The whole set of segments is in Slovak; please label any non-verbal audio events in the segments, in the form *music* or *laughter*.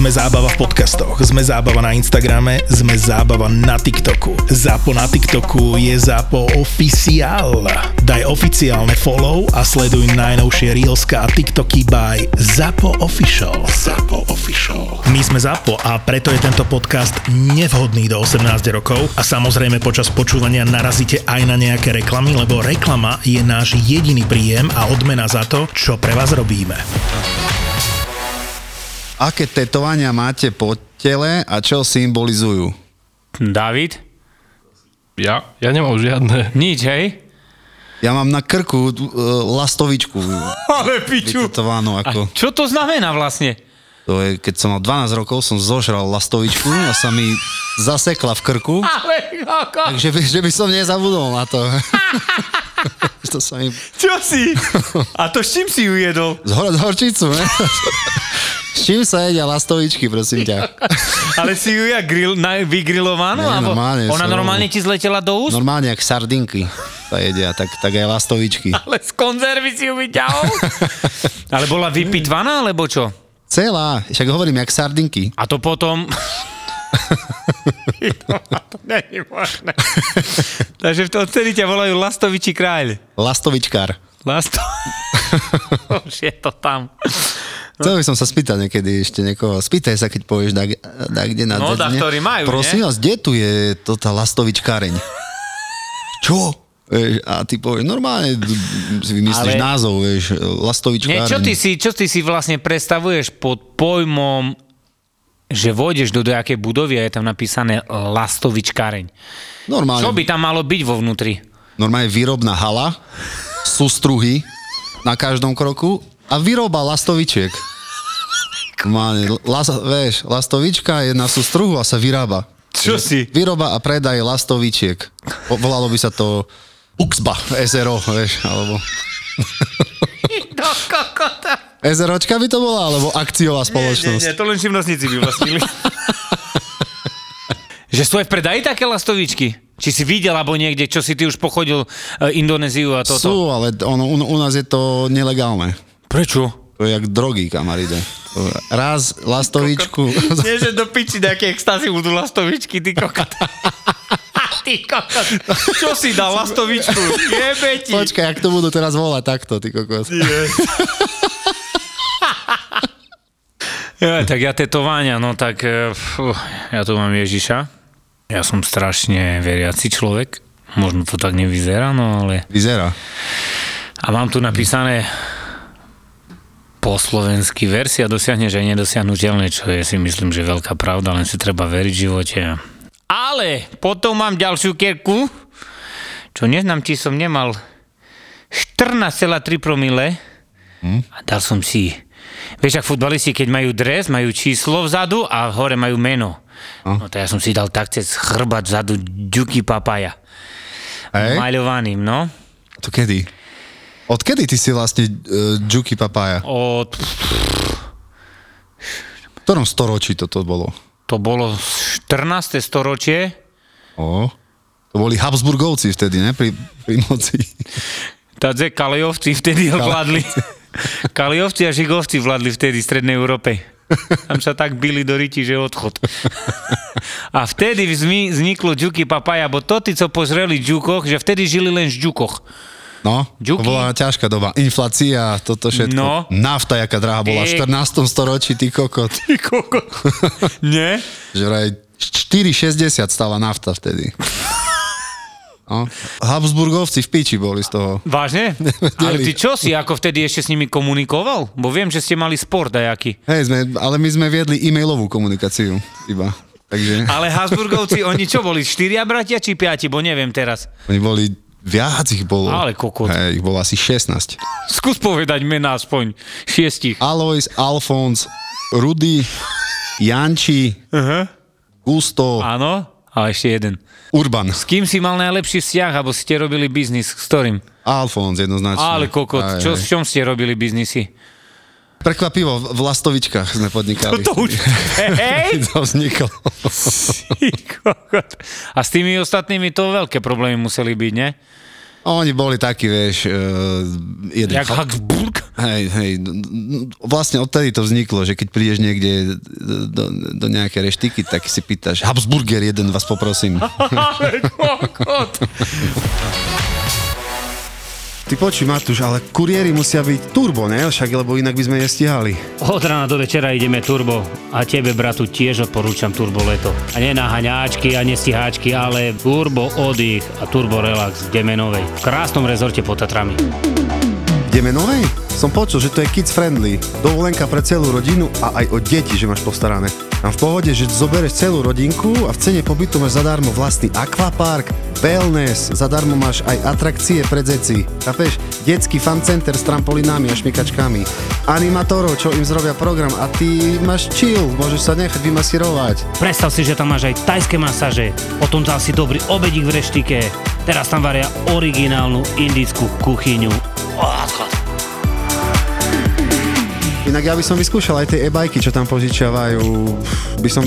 Sme zábava v podcastoch, sme zábava na Instagrame, sme zábava na TikToku. Zápo na TikToku je Zápo oficiál. Daj oficiálne follow a sleduj najnovšie Reelska a TikToky by Zapo Official. Zapo Official. My sme Zapo a preto je tento podcast nevhodný do 18 rokov a samozrejme počas počúvania narazíte aj na nejaké reklamy, lebo reklama je náš jediný príjem a odmena za to, čo pre vás robíme. Aké tetovania máte po tele a čo symbolizujú? David? Ja? Ja nemám žiadne. Nič, hej? Ja mám na krku uh, lastovičku. *laughs* Ale piču. Ako... A čo to znamená vlastne? To je, keď som mal 12 rokov, som zožral lastovičku a sa mi zasekla v krku. *laughs* Ale ako? Takže by, že by som nezabudol na to. *laughs* to sa mi... Čo si? A to s čím si ju jedol? Z hora, z horčicu, ne? S čím sa jedia lastovičky, prosím ťa? *laughs* Ale si ju ja grill, na, vygrilovanú? Nie, alebo normálne ona som- normálne ti zletela do úst? Normálne, jak sardinky sa jedia, tak, tak aj lastovičky. *laughs* Ale z konzervy si ju vyťahol? *laughs* Ale bola vypitvaná, alebo čo? Celá, však hovorím, jak sardinky. A to potom... to není možné. Takže v tom odtedy ťa volajú Lastovičí kráľ. Lastovičkár. Lasto... Už je to tam. Chcel by som sa spýtať niekedy ešte niekoho. Spýtaj sa, keď povieš da, da kde na No, da, ktorí majú, Prosím nie? vás, kde tu je to tá lastovičkáreň? Čo? Vieš, a ty povieš, normálne si vymyslíš Ale- názov, vieš, lastovičkáreň. Nie, čo ty, si, čo ty si vlastne predstavuješ pod pojmom, že vôjdeš do nejakej budovy a je tam napísané Lastovičkáreň. Normálne, Čo by tam malo byť vo vnútri? normálne výrobná hala, sústruhy na každom kroku a výroba lastovičiek. Normálne, las, vieš, lastovička je na sústruhu a sa vyrába. Čo si? Výroba a predaj lastovičiek. Volalo by sa to Uxba, SRO, vieš, alebo... *laughs* Do kokota. SROčka by to bola, alebo akciová spoločnosť. Nie, nie, to len živnostníci by vlastnili. *laughs* že sú aj v predaji také lastovičky? Či si videl, alebo niekde, čo si ty už pochodil e, Indonéziu a toto? Sú, ale ono, u, u nás je to nelegálne. Prečo? To je jak drogy, kamaride. Raz lastovičku... Nie, že do piči nejaké extázy budú lastovičky, ty kokot. *laughs* ty kokot. Čo si dal lastovičku? Jebe ti. Počkaj, jak to budú teraz volať takto, ty kokos. *laughs* Ja, tak ja tetovania, no tak e, fú, ja tu mám Ježiša. Ja som strašne veriaci človek. Možno to tak nevyzerá, no ale... Vyzerá. A mám tu napísané po slovensky verzia dosiahneš aj nedosiahnutelné, čo je si myslím, že veľká pravda, len si treba veriť v živote. Ale potom mám ďalšiu kerku, čo neznám, či som nemal 14,3 promile a dal som si Vieš, ak futbalisti, keď majú dres, majú číslo vzadu a hore majú meno. No to ja som si dal tak cez chrbát vzadu Ďuky Papaja. Maľovaným, no. To kedy? Odkedy ty si vlastne uh, Juki Papaya? Od V ktorom storočí toto bolo? To bolo 14. storočie. O, to boli Habsburgovci vtedy, ne? Pri, pri moci. Tadze Kalejovci vtedy vládli. *laughs* Kalejovci a Žigovci vládli vtedy v Strednej Európe. Tam sa tak bili do riti, že odchod. *laughs* A vtedy vzniklo Ďuky Papaja, bo to tí, co požreli Ďukoch, že vtedy žili len v Ďukoch. No, Ďuky. to bola ťažká doba. Inflácia, toto všetko. No. Nafta, jaká drahá bola v Ej. 14. storočí, ty kokot. Ty koko. *laughs* Nie? Že vraj 4,60 stala nafta vtedy. No. Habsburgovci v piči boli z toho. Vážne? *laughs* Ale ty čo si, ako vtedy ešte s nimi komunikoval? Bo viem, že ste mali sport dajaký. Hej, sme, ale my sme viedli e-mailovú komunikáciu iba. Takže Ale Habsburgovci, oni čo boli? Štyria bratia či piati? Bo neviem teraz. oni boli, viac ich bolo. Ale kokot. Hej, ich bolo asi 16. Skús povedať mená aspoň šiestich. Alois, Alfons, Rudy, Janči, Aha. Gusto, Áno? A ešte jeden. Urban. S kým si mal najlepší vzťah, alebo ste robili biznis? S ktorým? Alfons jednoznačne. Ale kokot, Aj, čo, aj. s čom ste robili biznisy? Prekvapivo, v- Lastovičkách sme podnikali. To už... *laughs* Hej! to vzniklo. A s tými ostatnými to veľké problémy museli byť, ne? Oni boli takí, vieš, uh, jeden Jak Habsburg. Hej, hej, n- n- vlastne odtedy to vzniklo, že keď prídeš niekde do, do nejakej reštiky, tak si pýtaš, Habsburger jeden vás poprosím. *laughs* Ale kokot. *laughs* Ty počuj, Matúš, ale kuriéri musia byť turbo, ne? Však, lebo inak by sme nestihali. Od rána do večera ideme turbo a tebe, bratu, tiež odporúčam turbo leto. A nie na haňáčky a nestiháčky, ale turbo oddych a turbo relax v Demenovej. V krásnom rezorte pod Tatrami. Ideme novej? Som počul, že to je kids friendly. Dovolenka pre celú rodinu a aj o deti, že máš postarané. Tam v pohode, že zoberieš celú rodinku a v cene pobytu máš zadarmo vlastný akvapark, wellness, zadarmo máš aj atrakcie pre deti. Chápeš? Detský fan center s trampolinami a šmikačkami. Animatorov, čo im zrobia program a ty máš chill, môžeš sa nechať vymasírovať. Predstav si, že tam máš aj tajské masáže, potom dal si dobrý obedík v reštike, teraz tam varia originálnu indickú kuchyňu. Odchod. Inak ja by som vyskúšal aj tie e-bajky, čo tam požičiavajú. By som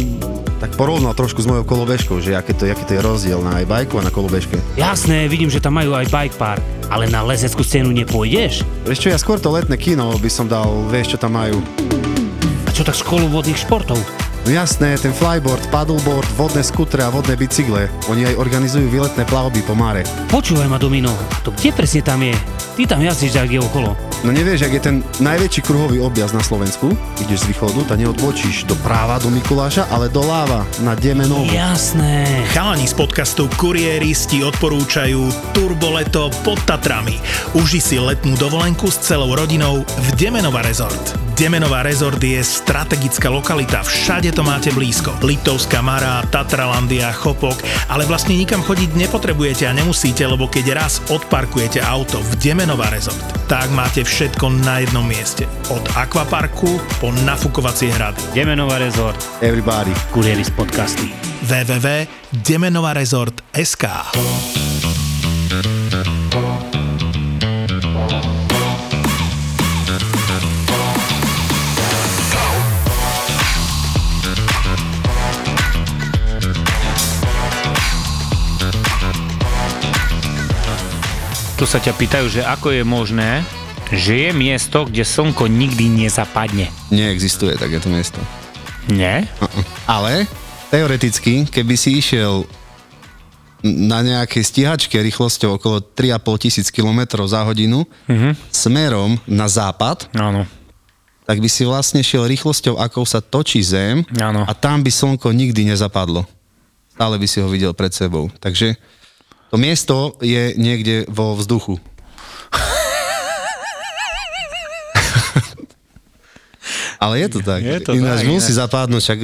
tak porovnal trošku s mojou kolobežkou, že aký to, aký to je rozdiel na e-bajku a na kolobežke. Jasné, vidím, že tam majú aj bike park, ale na lezeckú scénu nepôjdeš? Vieš čo, ja skôr to letné kino by som dal, vieš čo tam majú. A čo tak školu vodných športov? No jasné, ten flyboard, paddleboard, vodné skutre a vodné bicykle. Oni aj organizujú výletné plavby po mare. Počúvaj ma, Domino, to kde presne tam je? Ty tam jazdíš, ak je okolo. No nevieš, ak je ten najväčší kruhový objazd na Slovensku, ideš z východu, tak neodbočíš do práva do Mikuláša, ale do Láva na Demenovu. Jasné. Chalani z podcastu Kuriéris ti odporúčajú Turboleto pod Tatrami. Uži si letnú dovolenku s celou rodinou v Demenova Resort. Demenová rezort je strategická lokalita, všade to máte blízko. Litovská Mara, Tatralandia, Chopok, ale vlastne nikam chodiť nepotrebujete a nemusíte, lebo keď raz odparkujete auto v Demenová rezort, tak máte všetko na jednom mieste. Od akvaparku po nafukovacie hrady. Demenová rezort, Everybody. kuriéri z podcasty. www.demenovarezort.sk Tu sa ťa pýtajú, že ako je možné, že je miesto, kde slnko nikdy nezapadne. Neexistuje takéto miesto. Nie? Ale teoreticky, keby si išiel na nejakej stíhačke rýchlosťou okolo 3,5 tisíc km za hodinu Mhm. smerom na západ, Áno. tak by si vlastne šiel rýchlosťou, akou sa točí Zem Áno. a tam by slnko nikdy nezapadlo. Stále by si ho videl pred sebou. Takže to miesto je niekde vo vzduchu. Ale je to tak. Je to Ináč tak, musí zapadnúť, však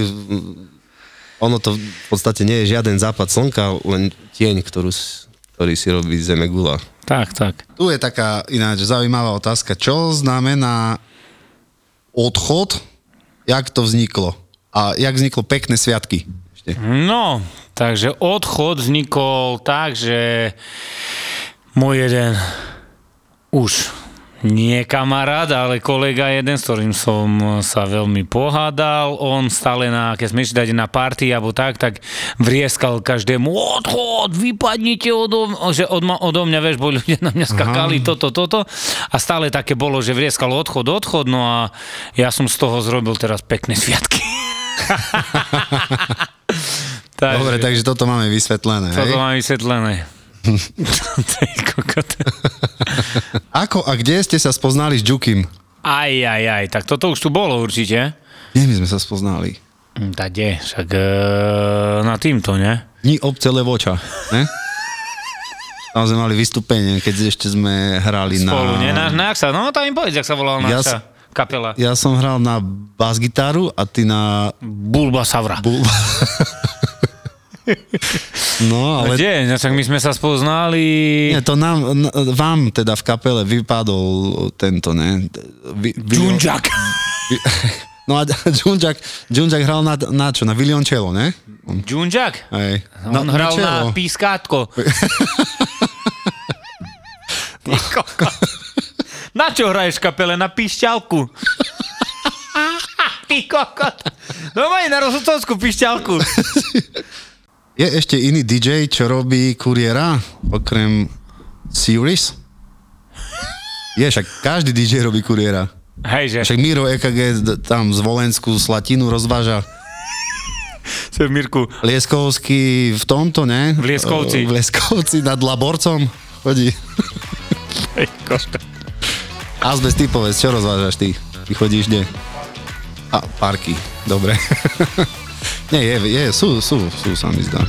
ono to v podstate nie je žiaden západ slnka, len tieň, ktorú, s- ktorý si robí Zeme gula. Tak, tak. Tu je taká ináč zaujímavá otázka. Čo znamená odchod, jak to vzniklo? A jak vzniklo pekné sviatky? Ešte. No, takže odchod vznikol tak, že môj jeden už nie kamarát, ale kolega jeden, s ktorým som sa veľmi pohádal, on stále na, keď sme išli dať na party alebo tak, tak vrieskal každému odchod, vypadnite odo, že od, odo mňa, vieš, boli ľudia na mňa skakali, toto, toto a stále také bolo, že vrieskal odchod, odchod, no a ja som z toho zrobil teraz pekné sviatky. *laughs* *laughs* Takže- Dobre, takže toto máme vysvetlené. toto Hej? mám vysvetlené. *laughs* Ako a kde ste sa spoznali s Jukim? aj, aj, aj, tak toto už tu bolo určite. Kde my sme sa spoznali? Hm, Tá kde, však e, na týmto, ne? Dni obce Levoča, ne? Tam sme mali vystúpenie, keď ešte sme hrali Spolu, na... ne? Na, na, sa, no tam im povedz, jak sa volala Ja naša kapela. Ja som hral na bas-gitaru a ty na... Bulba Savra. Bu- *laughs* no, Ale... Kde? No, tak my sme sa spoznali... Nie, to nám, n- vám teda v kapele vypadol tento, ne? Vy, vy- Džunžak. vy- No a *laughs* Džunžak, Džunžak hral na, na čo? Na violončelo, ne? Džunžak? Hej. On hral na čelo. pískátko. *laughs* Ty kokot. Na čo hraješ v kapele? Na píšťalku. *laughs* Ty kokot. No maj na rozhodcovskú píšťalku. Je ešte iný DJ, čo robí kuriéra, okrem Serious? Je, však každý DJ robí kuriéra. Hej, že Však Miro EKG tam z Volensku Slatinu rozváža. *laughs* to je Mirku, Lieskovský v tomto, ne? V Lieskovci. V Lieskovci nad Laborcom chodí. hej, koška. Azbest typovec, čo rozvážaš ty? Ty chodíš kde? A, parky, dobre. *laughs* Nie, je, je, sú, sú, sú, sa mi zdá.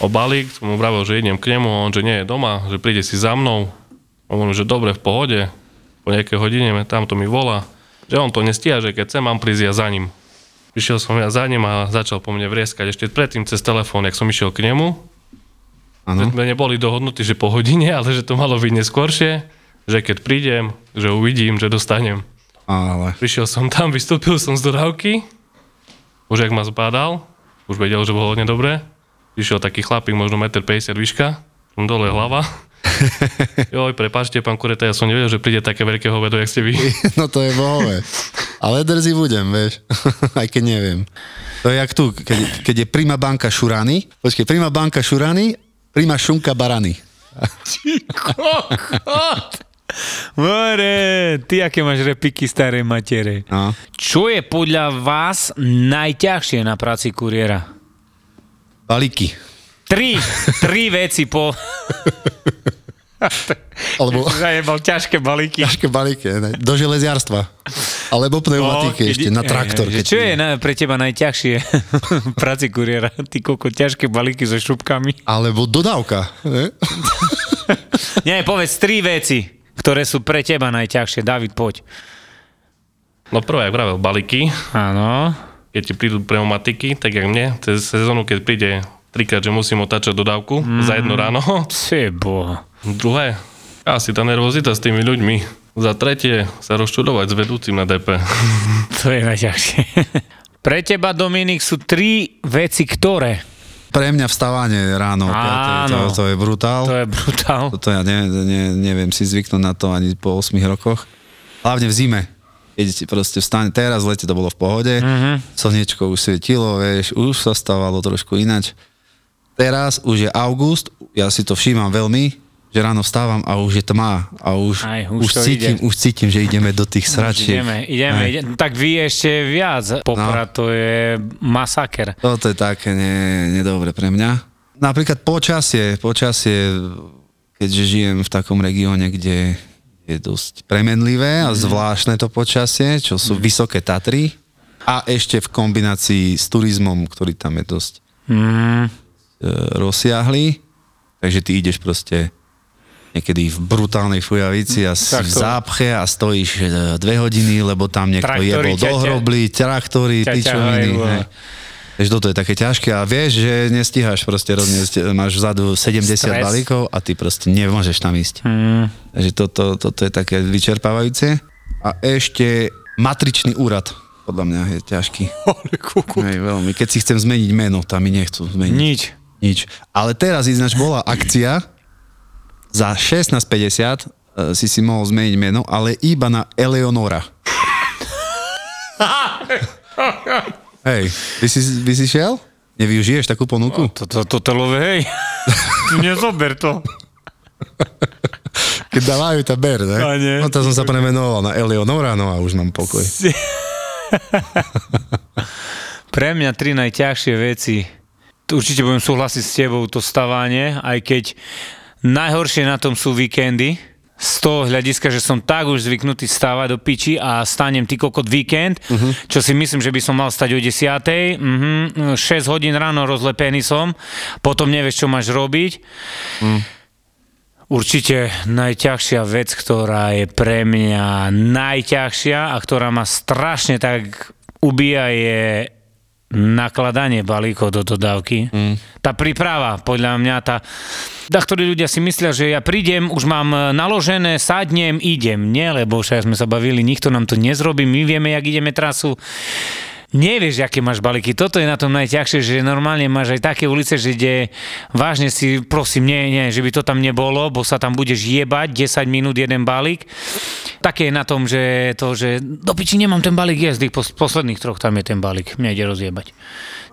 O balík, som mu vravil, že idem k nemu, on, že nie je doma, že príde si za mnou. On že dobre, v pohode. Po nejakej hodine tam to mi volá, že on to nestíha, že keď chcem, mám prísť ja za ním. Išiel som ja za ním a začal po mne vrieskať ešte predtým cez telefón, jak som išiel k nemu. Áno. Sme neboli dohodnutí, že po hodine, *laughs* ale že to malo byť neskôršie, že keď prídem, že uvidím, že dostanem. Ale Prišiel som tam, *laughs* vystúpil som z dodávky, už jak ma zbádal, už vedel, že bolo hodne dobré. Išiel taký chlapík, možno 1,50 m výška, dole hlava. *laughs* Joj, prepáčte, pán Kureta, ja som nevedel, že príde také veľké hovedo, jak ste vy. *laughs* no to je bohové. Ale drzí budem, vieš. Aj keď neviem. To je jak tu, keď, keď je prima banka šurany. Počkej, prima banka šurany, prima šunka barany. More, ty aké máš repiky staré matere. No. Čo je podľa vás najťažšie na práci kuriéra? Balíky. Tri, tri veci po... Alebo Zajebal ťažké balíky. ťažké balíky, ne? do železiarstva. Alebo pneumatiky No, ešte, na traktor. Že keď čo je na, pre teba najťažšie v práci kuriéra? Ty koľko ťažké balíky so šupkami? Alebo dodávka. Ne? *laughs* Nie, povedz tri veci, ktoré sú pre teba najťažšie. David, poď. No prvé, jak vravel, balíky, Áno. keď ti prídu pneumatiky, tak jak mne, cez sezónu, keď príde trikrát, že musím otáčať dodávku mm. za jedno ráno. Sebo. Druhé, asi tá nervozita s tými ľuďmi. Za tretie, sa rozčudovať s vedúcim na DP. *laughs* To je najťažšie. Pre teba, Dominik, sú tri veci, ktoré? Pre mňa vstávanie ráno, o 5, to, Áno. to je brutál. To je brutál. Toto ja ne, ne, neviem si zvyknúť na to ani po 8 rokoch. Hlavne v zime. Keď ti proste vstane, teraz v lete to bolo v pohode, uh-huh. slniečko už svietilo, vieš, už sa stávalo trošku inač. Teraz už je august, ja si to všímam veľmi, že ráno vstávam a už je tma a už, Aj, už už, cítim, ide. už cítim, že ideme do tých sračiek. Ideme, ideme, Aj. Tak vy ešte viac. Poprad to je masaker. Toto je také ne, nedobre pre mňa. Napríklad počasie, počasie, keďže žijem v takom regióne, kde je dosť premenlivé a zvláštne to počasie, čo sú vysoké Tatry a ešte v kombinácii s turizmom, ktorý tam je dosť Mm, rozsiahly, takže ty ideš proste niekedy v brutálnej fujavici a si v zápche a stojíš e, dve hodiny, lebo tam niekto jebol do hrobly, traktory, hej. Takže toto je také ťažké a vieš, že nestíhaš proste rozniesť, máš vzadu 70 Stres. balíkov a ty proste nemôžeš tam ísť. mm, Takže toto, toto je také vyčerpávajúce. A ešte matričný úrad, podľa mňa je ťažký. *laughs* Hej, veľmi. Keď si chcem zmeniť meno, tam mi nechcú zmeniť. nič. Nič. Ale teraz ináč bola akcia, za 16,50 e, si si mohol zmeniť meno, ale iba na Eleonora. *laughs* Hej, by si, by si šiel? Nevyužiješ takú ponuku? Toto to, to love, hej. *laughs* Nezober to. Keď dávajú tá ber, ne? A nie. No to som sa premenoval na Eleonora, no a už mám pokoj. *laughs* Pre mňa tri najťažšie veci. Určite budem súhlasiť s tebou, to stavanie, aj keď najhoršie na tom sú víkendy. Z toho hľadiska, že som tak už zvyknutý stávať do piči a stanem ty kokot víkend, uh-huh. čo si myslím, že by som mal stať o 10. Uh-huh. 6 hodín ráno rozlepený som, potom nevieš, čo máš robiť. Určite najťažšia vec, ktorá je pre mňa najťažšia a ktorá ma strašne tak ubíja je nakladanie balíkov do dodávky. Mm. Tá príprava, podľa mňa tá... Da, ktorí ľudia si myslia, že ja prídem, už mám e, naložené, sadnem, idem. Nie, lebo však sme sa bavili, nikto nám to nezrobí, my vieme, jak ideme trasu. Nevieš, aké máš balíky. Toto je na tom najťažšie, že normálne máš aj také ulice, že kde vážne si, prosím, nie, nie, že by to tam nebolo, bo sa tam budeš jebať 10 minút jeden balík. Také je na tom, že to, že do piči nemám ten balík jesť, po posledných troch tam je ten balík, mňa ide rozjebať.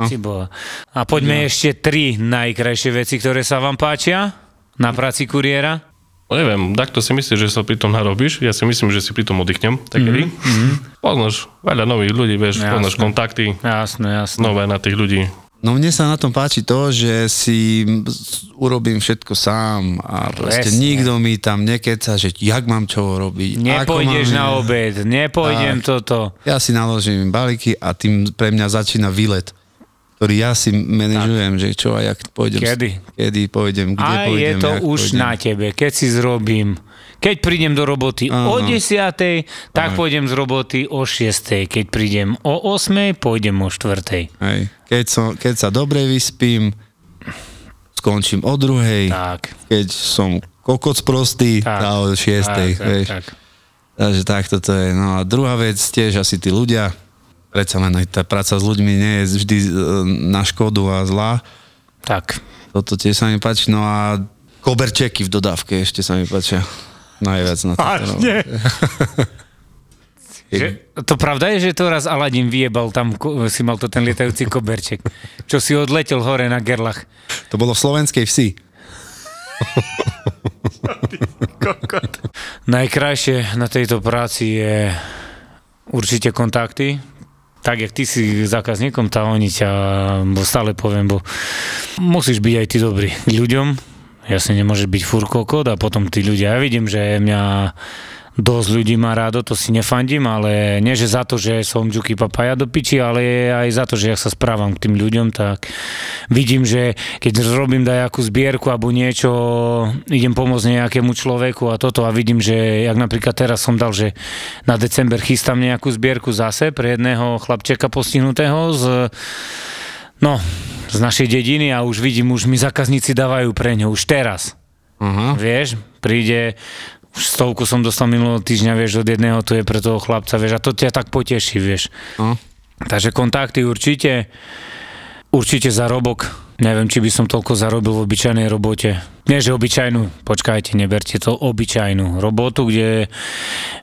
No. A poďme no. ešte tri najkrajšie veci, ktoré sa vám páčia na práci kuriéra. No neviem, takto si myslíš, že sa pri tom narobíš, ja si myslím, že si pri tom oddychnem, takedy. Mm-hmm. Poznáš veľa nových ľudí, vieš, jasne. poznáš kontakty. Jasné, jasné. Nové na tých ľudí. No mne sa na tom páči to, že si urobím všetko sám a proste Presne. nikto mi tam nekeca, že jak mám čo robiť. Nepôjdeš na obed, nepôjdem tak. toto. Ja si naložím balíky a tým pre mňa začína výlet ktorý ja si manažujem, tak. že čo a jak pôjdem. Kedy? Kedy pôjdem, kde a pôjdem. je to už pôjdem. na tebe, keď si zrobím. Keď prídem do roboty Aha. o 10, tak Aha. pôjdem z roboty o 6. Keď prídem o 8, pôjdem o 4. Hej. Keď, som, keď sa dobre vyspím, skončím o druhej. Tak. Keď som kokot prostý, tak. o 6. Tak, tak, tak. Takže takto to je. No a druhá vec, tiež asi tí ľudia, predsa len aj tá práca s ľuďmi nie je vždy e, na škodu a zlá. Tak. Toto tiež sa mi páči. No a koberčeky v dodávke ešte sa mi páčia. Najviac na to. Vážne? *laughs* Že, to pravda je, že to raz Aladin vyjebal, tam si mal to ten lietajúci koberček, čo si odletel hore na gerlach. To bolo v slovenskej vsi. Najkrajšie na tejto práci je určite kontakty, tak, jak ty si zákazníkom, tá oni ťa, bo stále poviem, bo musíš byť aj ty dobrý ľuďom, jasne nemôže byť fur a potom tí ľudia, ja vidím, že mňa dosť ľudí má rádo, to si nefandím, ale nie, že za to, že som Juki Papaja do piči, ale aj za to, že ja sa správam k tým ľuďom, tak vidím, že keď robím dajakú zbierku alebo niečo, idem pomôcť nejakému človeku a toto a vidím, že jak napríklad teraz som dal, že na december chystám nejakú zbierku zase pre jedného chlapčeka postihnutého z no, z našej dediny a už vidím, už mi zákazníci dávajú pre ňo už teraz. Uh-huh. Vieš, príde stovku som dostal minulého týždňa, vieš, od jedného, to je pre toho chlapca, vieš, a to ťa tak poteší, vieš. Uh. Takže kontakty určite, určite zarobok. Neviem, či by som toľko zarobil v obyčajnej robote. Nie, že obyčajnú, počkajte, neberte to, obyčajnú robotu, kde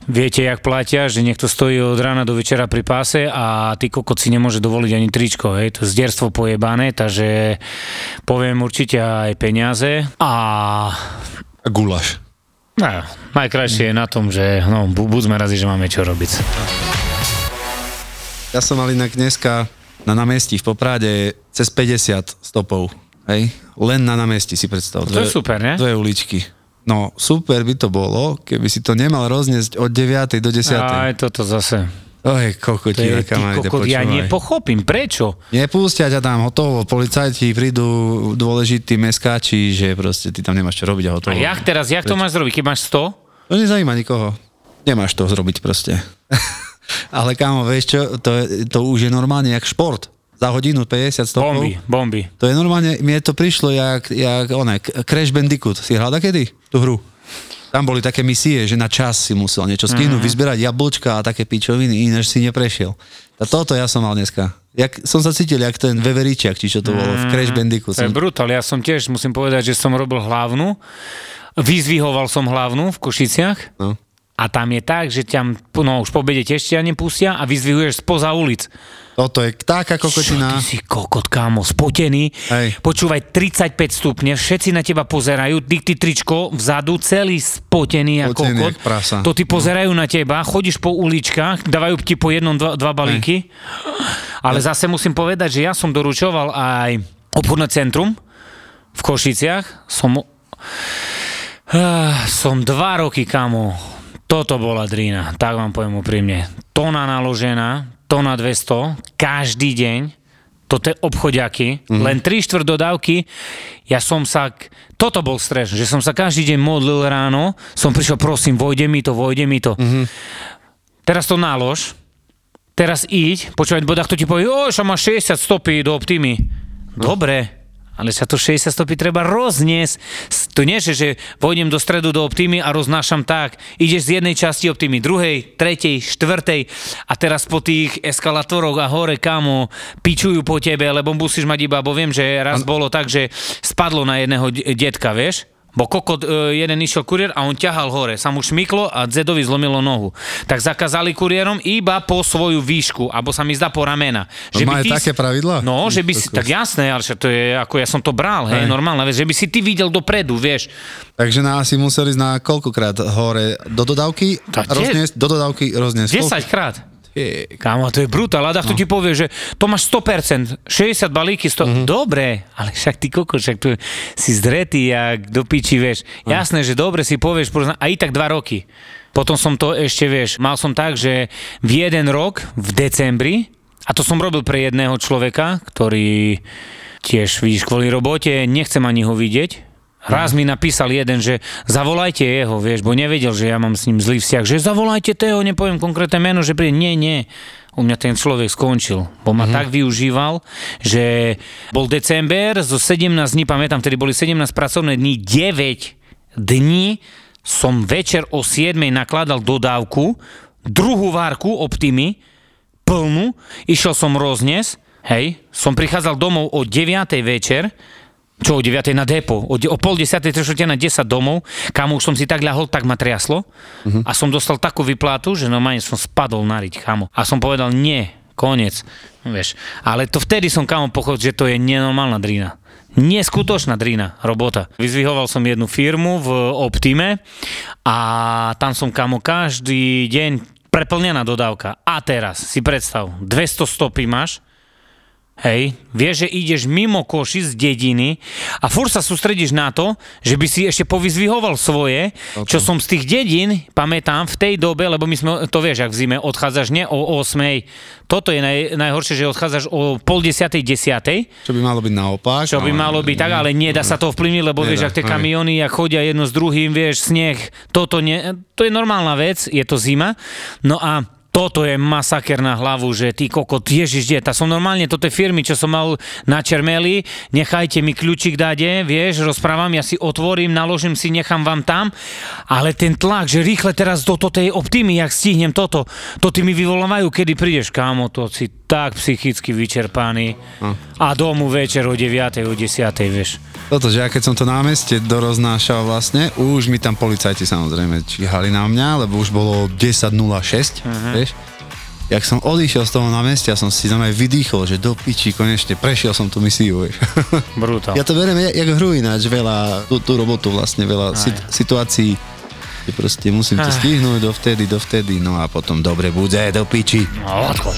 viete, jak platia, že niekto stojí od rána do večera pri páse a ty kokot si nemôže dovoliť ani tričko, hej, to zdierstvo pojebané, takže poviem určite aj peniaze a... A gulaš. No, najkrajšie je na tom, že no, buď sme razi, že máme čo robiť. Ja som mal inak dneska na námestí v Poprade cez 50 stopov. Hej? Len na námestí si predstav. To je super, ne? Dve uličky. No, super by to bolo, keby si to nemal rozniesť od 9. do 10. Aj toto zase. Oj, kokotina, kam kokot, ja nepochopím, prečo? Nepustia ťa tam, hotovo, policajti prídu dôležití meskáči, že proste ty tam nemáš čo robiť a hotovo. A jak teraz, jak to máš zrobiť, keď máš 100? To nezajíma nikoho. Nemáš to zrobiť proste. *laughs* Ale kámo, vieš čo, to, je, to už je normálne jak šport. Za hodinu 50 stopov. Bomby, bomby. To je normálne, mne to prišlo jak, jak one, Crash Bandicoot. Si hľada kedy tú hru? Tam boli také misie, že na čas si musel niečo stihnúť, mm-hmm. vyzberať jablčka a také pičoviny, ináč si neprešiel. A toto ja som mal dneska. Jak, som sa cítil, jak ten Veveričiak, či čo to bolo, v Crash Bandicoot. To je brutál, ja som tiež, musím povedať, že som robil hlavnú, vyzvihoval som hlavnú v Košiciach. No. A tam je tak, že ťa, no už po bede tiež ťa nepustia a vyzvihuješ spoza ulic. Toto je taká kokotina. Čo, ty si kokot, kámo, spotený. Hej. Počúvaj, 35 stupne, všetci na teba pozerajú, dikty tričko vzadu, celý spotený ako kokot. Prasa. To ty pozerajú no. na teba, chodíš po uličkách, dávajú ti po jednom, dva, dva balíky. Hej. Ale Hej. zase musím povedať, že ja som doručoval aj obchodné centrum v Košiciach. Som, uh, som dva roky, kamo, toto bola drína, tak vám poviem úprimne. Tona naložená, to na 200 každý deň, toto je obchodiaky, mm-hmm. len 3 štvrt dodávky, ja som sa, toto bol stres, že som sa každý deň modlil ráno, som prišiel, prosím, vojde mi to, vojde mi to. Mm-hmm. Teraz to nálož, teraz íď, počúvať, bodách to ti povie, o, že máš 60 stopy do Optimy. No. Dobre, Ale sa to 60 stopy treba rozniesť. To nie, že, že pôjdem do stredu do optimy a roznášam tak. Ideš z jednej časti optimy, druhej, tretej, štvrtej a teraz po tých eskalátoroch a hore, kamo, pičujú po tebe, lebo musíš mať iba, bo viem, že raz bolo tak, že spadlo na jedného de- detka, vieš? Bo kokot, e, jeden išiel kuriér a on ťahal hore, sa mu šmyklo a Zedovi zlomilo nohu. Tak zakázali kuriérom iba po svoju výšku, alebo sa mi zdá po ramena. majú ty také pravidlá? No, že by si, tak jasné, ale to je, ako ja som to bral, hej, normálna vec, že by si ty videl dopredu, vieš. Takže nás si museli ísť na koľkokrát hore do dodávky, rozniesť, do dodávky rozniesť. 10 krát. Kámo, to je brutál. A No. tu ti povie, že to máš 100%, 60 balíky, 100... Mhm. Mm-hmm. Dobre, ale však ty koko, však tu si zdretý, jak do piči, vieš. No. Jasné, že dobre si povieš, a i tak dva roky. Potom som to ešte, vieš, mal som tak, že v jeden rok, v decembri, a to som robil pre jedného človeka, ktorý tiež, vidíš, kvôli robote, nechcem ani ho vidieť, Raz mi napísal jeden, že zavolajte jeho, vieš, bo nevedel, že ja mám s ním zlý vzťah, že zavolajte Teo, nepoviem konkrétne meno, že príde, nie, nie. U mňa ten človek skončil, bo ma mm-hmm. tak využíval, že bol december, zo 17 dní, pamätám, vtedy boli 17 pracovné dní, 9 dní som večer o 7 nakladal dodávku, druhú várku Optimy, plnú, išiel som roznes, hej, som prichádzal domov o 9 večer, čo o 9 na depo, o, o pol 10, 3 na 10 domov, kam už som si tak ľahol, tak ma triaslo uh-huh. a som dostal takú vyplatu, že normálne som spadol na riť, kamo. A som povedal, nie, koniec, vieš. Ale to vtedy som kamo pochopil, že to je nenormálna drina. Neskutočná drina, robota. Vyzvihoval som jednu firmu v Optime a tam som kamo každý deň preplnená dodávka. A teraz si predstav, 200 stopy máš, Hej, vieš, že ideš mimo koši z dediny a fur sa sústredíš na to, že by si ešte povyzvihoval svoje, čo som z tých dedín, pamätám, v tej dobe, lebo my sme, to vieš, ak v zime odchádzaš nie o 8. Toto je naj, najhoršie, že odchádzaš o pol desiatej, desiatej, Čo by malo byť naopak. čo by ale- malo byť tak, ale nedá sa to ovplyvniť, lebo vieš, Nedá, ak tie kamiony, ak chodia jedno s druhým, vieš, sneh, toto nie, to je normálna vec, je to zima. No a toto je masaker na hlavu, že ty kokot, ježiš, tá som normálne, toto je firmy, čo som mal na Čermeli, nechajte mi kľúčik dade, vieš, rozprávam, ja si otvorím, naložím si, nechám vám tam, ale ten tlak, že rýchle teraz do, do tej optimy, jak stihnem toto, to ty mi vyvolávajú, kedy prídeš, kámo, to si tak psychicky vyčerpaný a domu večer o 9. o 10. vieš. Toto, že ja keď som to na meste doroznášal vlastne, už mi tam policajti samozrejme číhali na mňa, lebo už bolo 10.06, uh-huh. vieš. Jak som odišiel z toho na meste, ja som si tam aj vydýchol, že do piči, konečne prešiel som tú misiu, vieš. *laughs* Brutál. Ja to beriem jak, jak hru ináč, veľa, tú, tú robotu vlastne, veľa sit, situácií, že proste musím to stihnúť dovtedy, dovtedy, no a potom dobre bude, do piči. No, odchod.